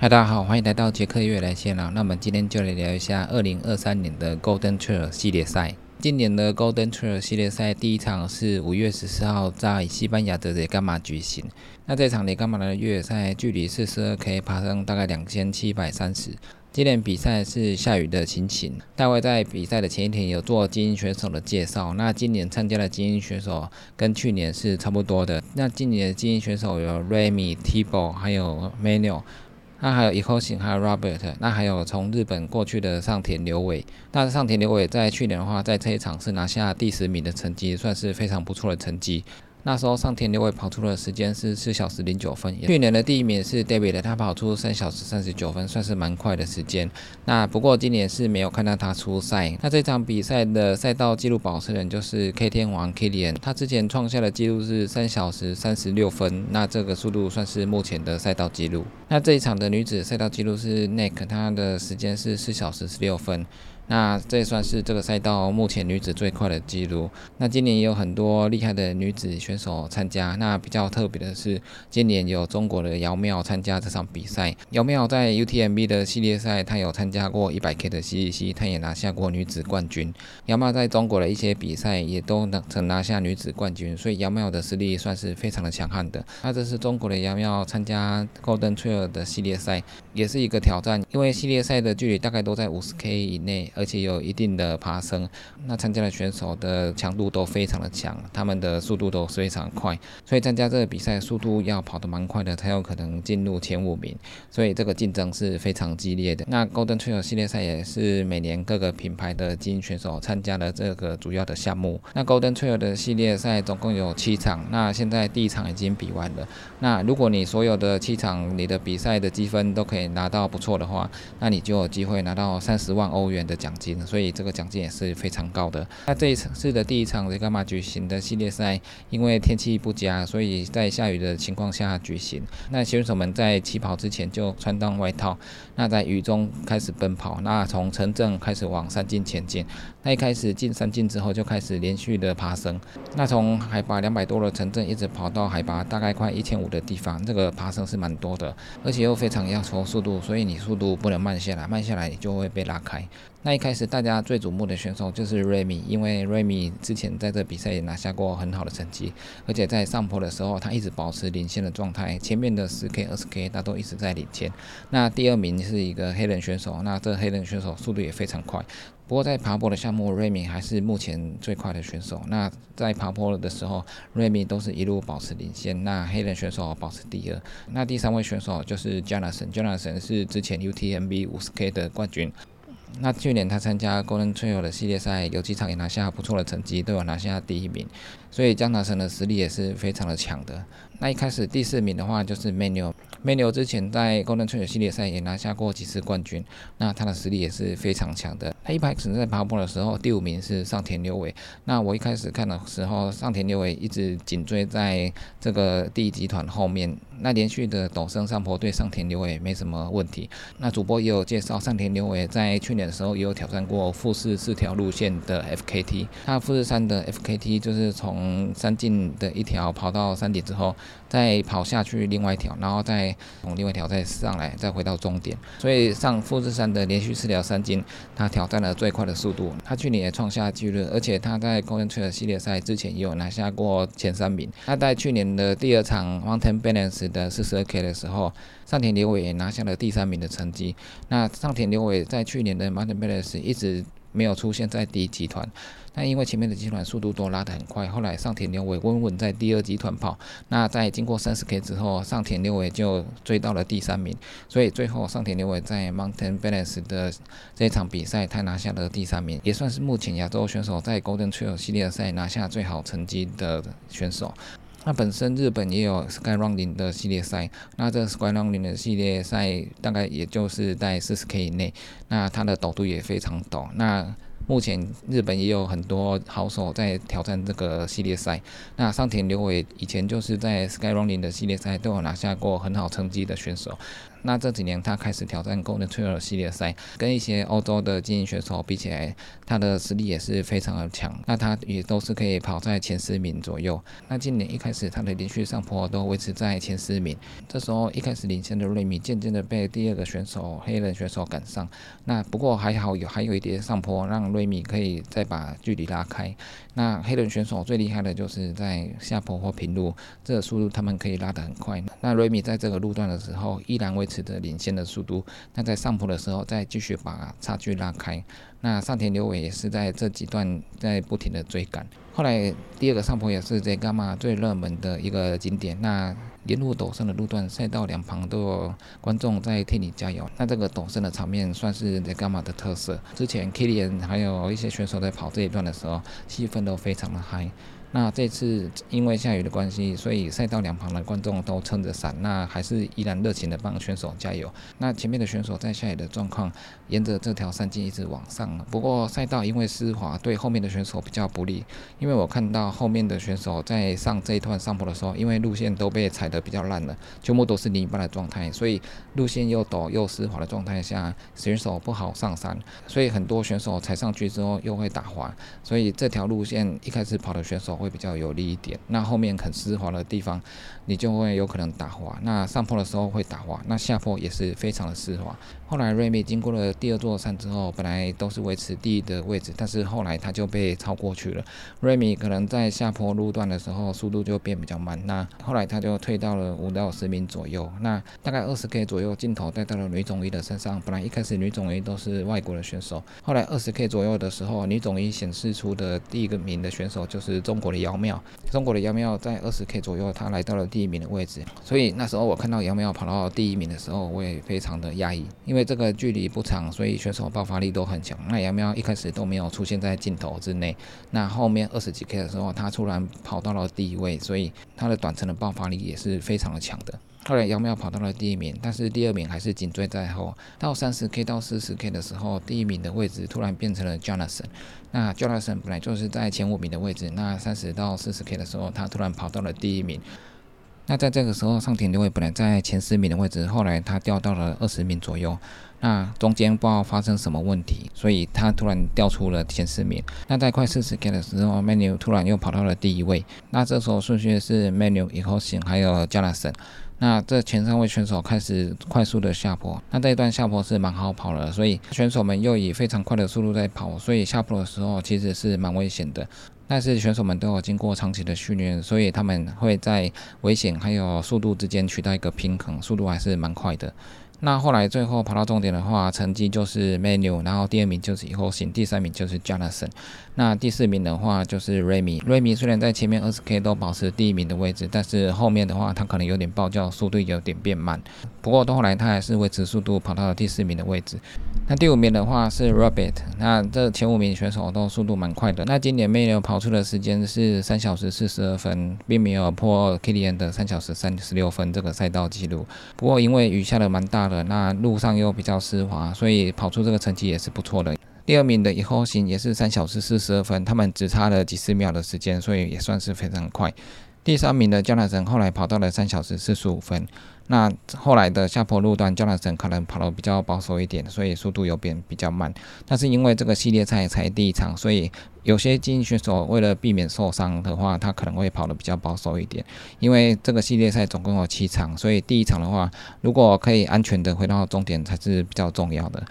嗨，大家好，欢迎来到杰克月来线了。那我们今天就来聊一下二零二三年的 Golden Trail 系列赛。今年的 Golden Trail 系列赛第一场是五月十四号在西班牙的雷干马举行。那这场雷干马的越野赛距离四十二 K，爬升大概两千七百三十。今年比赛是下雨的情形。大卫在比赛的前一天有做精英选手的介绍。那今年参加的精英选手跟去年是差不多的。那今年的精英选手有 Remy、Tibo，还有 Manuel。那还有 e c o s i n 还有 Robert，那还有从日本过去的上田刘伟。那上田刘伟在去年的话，在这一场是拿下第十名的成绩，算是非常不错的成绩。那时候上田六伟跑出的时间是四小时零九分，去年的第一名是 David，他跑出三小时三十九分，算是蛮快的时间。那不过今年是没有看到他出赛。那这场比赛的赛道纪录保持人就是 K 天王 Kilian，他之前创下的纪录是三小时三十六分，那这个速度算是目前的赛道纪录。那这一场的女子赛道纪录是 Nick，她的时间是四小时十六分。那这也算是这个赛道目前女子最快的记录。那今年也有很多厉害的女子选手参加。那比较特别的是，今年有中国的姚妙参加这场比赛。姚妙在 UTMB 的系列赛，她有参加过 100K 的 CCC，她也拿下过女子冠军。姚妙在中国的一些比赛也都能曾拿下女子冠军，所以姚妙的实力算是非常的强悍的。那这是中国的姚妙参加 Golden Trail 的系列赛，也是一个挑战，因为系列赛的距离大概都在 50K 以内。而且有一定的爬升，那参加的选手的强度都非常的强，他们的速度都非常快，所以参加这个比赛速度要跑得蛮快的，才有可能进入前五名，所以这个竞争是非常激烈的。那 Golden Trail 系列赛也是每年各个品牌的精英选手参加的这个主要的项目。那 Golden Trail 的系列赛总共有七场，那现在第一场已经比完了。那如果你所有的七场你的比赛的积分都可以拿到不错的话，那你就有机会拿到三十万欧元的奖。奖金，所以这个奖金也是非常高的。那这一次的第一场雷干马举行的系列赛，因为天气不佳，所以在下雨的情况下举行。那选手们在起跑之前就穿上外套，那在雨中开始奔跑。那从城镇开始往山径前进。那一开始进山径之后，就开始连续的爬升。那从海拔两百多的城镇一直跑到海拔大概快一千五的地方，这个爬升是蛮多的，而且又非常要求速度，所以你速度不能慢下来，慢下来你就会被拉开。那一开始大家最瞩目的选手就是瑞米，因为瑞米之前在这比赛也拿下过很好的成绩，而且在上坡的时候他一直保持领先的状态，前面的十 K、二十 K 他都一直在领先。那第二名是一个黑人选手，那这黑人选手速度也非常快。不过在爬坡的项目，瑞米还是目前最快的选手。那在爬坡的时候，瑞米都是一路保持领先。那黑人选手保持第二。那第三位选手就是 Jonathan，Jonathan 是之前 UTMB 50K 的冠军。那去年他参加 Golden Trail 的系列赛，有几场也拿下不错的成绩，都有拿下第一名。所以江达成的实力也是非常的强的。那一开始第四名的话就是 menu menu 之前在 Golden Trail 系列赛也拿下过几次冠军，那他的实力也是非常强的。他一开始在爬坡的时候，第五名是上田六伟。那我一开始看的时候，上田六伟一直紧追在这个第一集团后面，那连续的陡升上坡对上田六伟没什么问题。那主播也有介绍，上田六伟在去年的时候也有挑战过富士四条路线的 FKT，他富士山的 FKT 就是从从山径的一条跑到山顶之后。再跑下去另外一条，然后再从另外一条再上来，再回到终点。所以上富士山的连续四条山径，他挑战了最快的速度。他去年也创下纪录，而且他在 Golden Trail 系列赛之前也有拿下过前三名。他在去年的第二场 Mountain Balance 的四十二 K 的时候，上田刘伟也拿下了第三名的成绩。那上田刘伟在去年的 Mountain Balance 一直。没有出现在第一集团，那因为前面的集团速度都拉得很快，后来上田六尾稳稳在第二集团跑。那在经过三十 K 之后，上田六尾就追到了第三名，所以最后上田六尾在 Mountain Balance 的这场比赛，他拿下了第三名，也算是目前亚洲选手在 Golden Trail 系列赛拿下最好成绩的选手。那本身日本也有 Sky Running 的系列赛，那这 Sky Running 的系列赛大概也就是在四十 K 以内，那它的陡度也非常陡。那目前日本也有很多好手在挑战这个系列赛。那上田刘伟以前就是在 Sky Running 的系列赛都有拿下过很好成绩的选手。那这几年他开始挑战 Golden Trail 系列赛，跟一些欧洲的精英选手比起来，他的实力也是非常的强。那他也都是可以跑在前十名左右。那今年一开始他的连续上坡都维持在前十名，这时候一开始领先的瑞米渐渐的被第二个选手黑人选手赶上。那不过还好有还有一点上坡，让瑞米可以再把距离拉开。那黑人选手最厉害的就是在下坡或平路，这个速度他们可以拉得很快。那瑞米在这个路段的时候依然维持着领先的速度，那在上坡的时候再继续把差距拉开。那上田刘伟也是在这几段在不停的追赶。后来第二个上坡也是在伽马最热门的一个景点。那沿路陡升的路段，赛道两旁都有观众在替你加油。那这个陡升的场面算是在伽马的特色。之前 Kilian 还有一些选手在跑这一段的时候，气氛都非常的嗨。那这次因为下雨的关系，所以赛道两旁的观众都撑着伞，那还是依然热情的帮选手加油。那前面的选手在下雨的状况，沿着这条山径一直往上。不过赛道因为湿滑，对后面的选手比较不利。因为我看到后面的选手在上这一段上坡的时候，因为路线都被踩得比较烂了，全部都是泥巴的状态，所以路线又陡又湿滑的状态下，选手不好上山。所以很多选手踩上去之后又会打滑，所以这条路线一开始跑的选手。会比较有利一点，那后面很湿滑的地方，你就会有可能打滑。那上坡的时候会打滑，那下坡也是非常的湿滑。后来瑞米经过了第二座山之后，本来都是维持第一的位置，但是后来他就被超过去了。瑞米可能在下坡路段的时候速度就变比较慢，那后来他就退到了五到十名左右。那大概二十 K 左右，镜头带到了女总一的身上。本来一开始女总一都是外国的选手，后来二十 K 左右的时候，女总一显示出的第一个名的选手就是中国。的姚妙，中国的姚妙在二十 K 左右，他来到了第一名的位置。所以那时候我看到姚妙跑到第一名的时候，我也非常的压抑，因为因为这个距离不长，所以选手爆发力都很强。那姚喵一开始都没有出现在镜头之内，那后面二十几 K 的时候，他突然跑到了第一位，所以他的短程的爆发力也是非常的强的。后来姚喵跑到了第一名，但是第二名还是紧追在后。到三十 K 到四十 K 的时候，第一名的位置突然变成了 Jonathan。那 Jonathan 本来就是在前五名的位置，那三十到四十 K 的时候，他突然跑到了第一名。那在这个时候，上田刘伟本来在前十名的位置，后来他掉到了二十名左右。那中间不知道发生什么问题，所以他突然掉出了前十名。那在快四十 K 的时候，Manu 突然又跑到了第一位。那这时候顺序是 Manu、以后行还有 Jonathan。那这前三位选手开始快速的下坡，那这一段下坡是蛮好跑的，所以选手们又以非常快的速度在跑，所以下坡的时候其实是蛮危险的。但是选手们都有经过长期的训练，所以他们会在危险还有速度之间取到一个平衡，速度还是蛮快的。那后来最后跑到终点的话，成绩就是 Manu，然后第二名就是以后行，第三名就是 Jonathan，那第四名的话就是 Remy。Remy 虽然在前面二十 K 都保持第一名的位置，但是后面的话他可能有点爆叫，速度有点变慢。不过到后来他还是维持速度跑到了第四名的位置。那第五名的话是 Robert，那这前五名选手都速度蛮快的。那今年 Manu 跑出的时间是三小时四十二分，并没有破 Kilian 的三小时三十六分这个赛道记录。不过因为雨下的蛮大。那路上又比较湿滑，所以跑出这个成绩也是不错的。第二名的以后行也是三小时四十二分，他们只差了几十秒的时间，所以也算是非常快。第三名的江南神后来跑到了三小时四十五分。那后来的下坡路段，加纳森可能跑得比较保守一点，所以速度有变比较慢。但是因为这个系列赛才第一场，所以有些精英选手为了避免受伤的话，他可能会跑得比较保守一点。因为这个系列赛总共有七场，所以第一场的话，如果可以安全的回到终点才是比较重要的。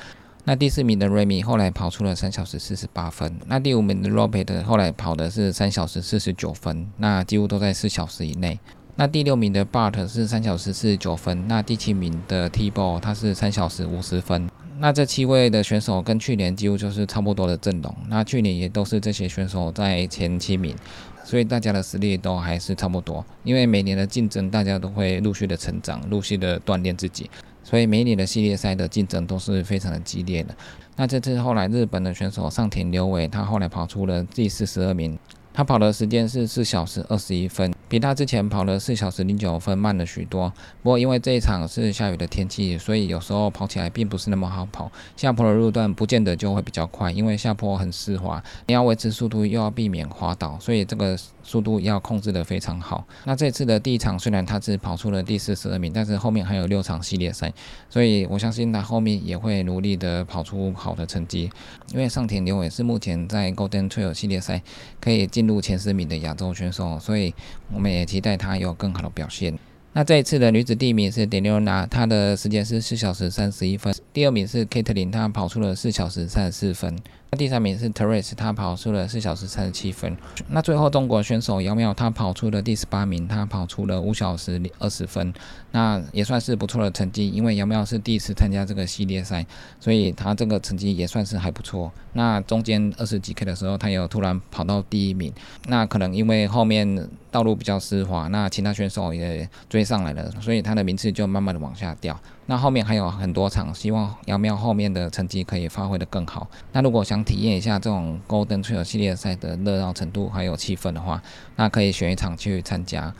那第四名的瑞米后来跑出了三小时四十八分，那第五名的 Robert 后来跑的是三小时四十九分，那几乎都在四小时以内。那第六名的 Bart 是三小时四十九分，那第七名的 T-Ball 他是三小时五十分。那这七位的选手跟去年几乎就是差不多的阵容，那去年也都是这些选手在前七名，所以大家的实力都还是差不多。因为每年的竞争，大家都会陆续的成长，陆续的锻炼自己。所以每年的系列赛的竞争都是非常的激烈的。那这次后来日本的选手上田刘伟，他后来跑出了第四十二名，他跑的时间是四小时二十一分，比他之前跑的四小时零九分慢了许多。不过因为这一场是下雨的天气，所以有时候跑起来并不是那么好跑。下坡的路段不见得就会比较快，因为下坡很湿滑，你要维持速度又要避免滑倒，所以这个速度要控制的非常好。那这次的第一场虽然他是跑出了第四十二名，但是后面还有六场系列赛，所以我相信他后面也会努力的跑出好的成绩。因为上田刘伟是目前在 Golden Trail 系列赛可以进入前十名的亚洲选手，所以我们也期待他有更好的表现。那这一次的女子第一名是点六娜，她的时间是四小时三十一分。第二名是 Kate 林，她跑出了四小时三十四分。那第三名是 Teresa，他跑出了四小时三十七分。那最后中国选手姚妙，他跑出了第十八名，他跑出了五小时二十分。那也算是不错的成绩，因为姚妙是第一次参加这个系列赛，所以他这个成绩也算是还不错。那中间二十几 K 的时候，他有突然跑到第一名，那可能因为后面道路比较湿滑，那其他选手也追上来了，所以他的名次就慢慢的往下掉。那后面还有很多场，希望姚妙后面的成绩可以发挥的更好。那如果想体验一下这种 Golden Trail 系列赛的热闹程度还有气氛的话，那可以选一场去参加。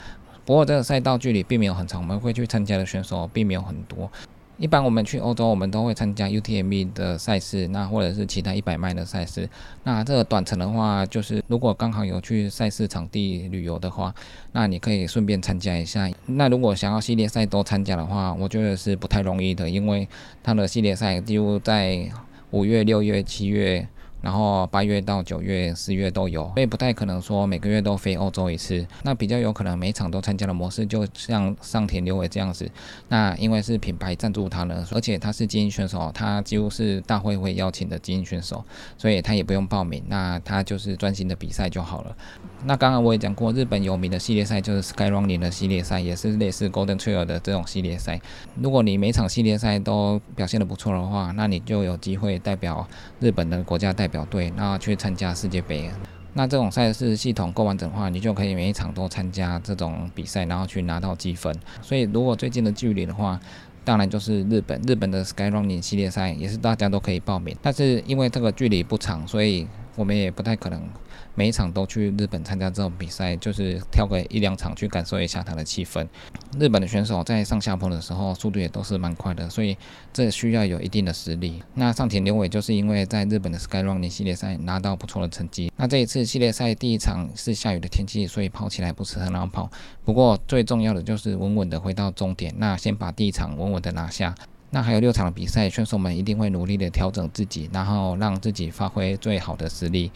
不过这个赛道距离并没有很长，我们会去参加的选手并没有很多。一般我们去欧洲，我们都会参加 UTMB 的赛事，那或者是其他一百迈的赛事。那这个短程的话，就是如果刚好有去赛事场地旅游的话，那你可以顺便参加一下。那如果想要系列赛都参加的话，我觉得是不太容易的，因为它的系列赛几乎在五月、六月、七月。然后八月到九月、十月都有，所以不太可能说每个月都飞欧洲一次。那比较有可能每场都参加的模式，就像上田刘伟这样子。那因为是品牌赞助他呢，而且他是精英选手，他几乎是大会会邀请的精英选手，所以他也不用报名，那他就是专心的比赛就好了。那刚刚我也讲过，日本有名的系列赛就是 Sky Running 的系列赛，也是类似 Golden Trail 的这种系列赛。如果你每场系列赛都表现的不错的话，那你就有机会代表日本的国家代表队，然后去参加世界杯。那这种赛事系统够完整的话，你就可以每一场都参加这种比赛，然后去拿到积分。所以如果最近的距离的话，当然就是日本，日本的 Sky Running 系列赛也是大家都可以报名，但是因为这个距离不长，所以我们也不太可能。每一场都去日本参加这种比赛，就是挑个一两场去感受一下它的气氛。日本的选手在上下坡的时候速度也都是蛮快的，所以这需要有一定的实力。那上田刘伟就是因为在日本的 Sky Running 系列赛拿到不错的成绩。那这一次系列赛第一场是下雨的天气，所以跑起来不是很好跑。不过最重要的就是稳稳的回到终点。那先把第一场稳稳的拿下。那还有六场比赛，选手们一定会努力的调整自己，然后让自己发挥最好的实力。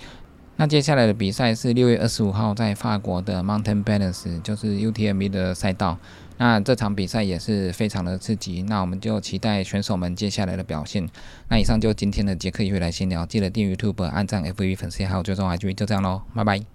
那接下来的比赛是六月二十五号在法国的 Mountain Balance，就是 UTMB 的赛道。那这场比赛也是非常的刺激。那我们就期待选手们接下来的表现。那以上就今天的杰克约来闲聊，记得订阅 YouTube、按赞 FV 粉丝号，追踪 IG，就这样喽，拜拜。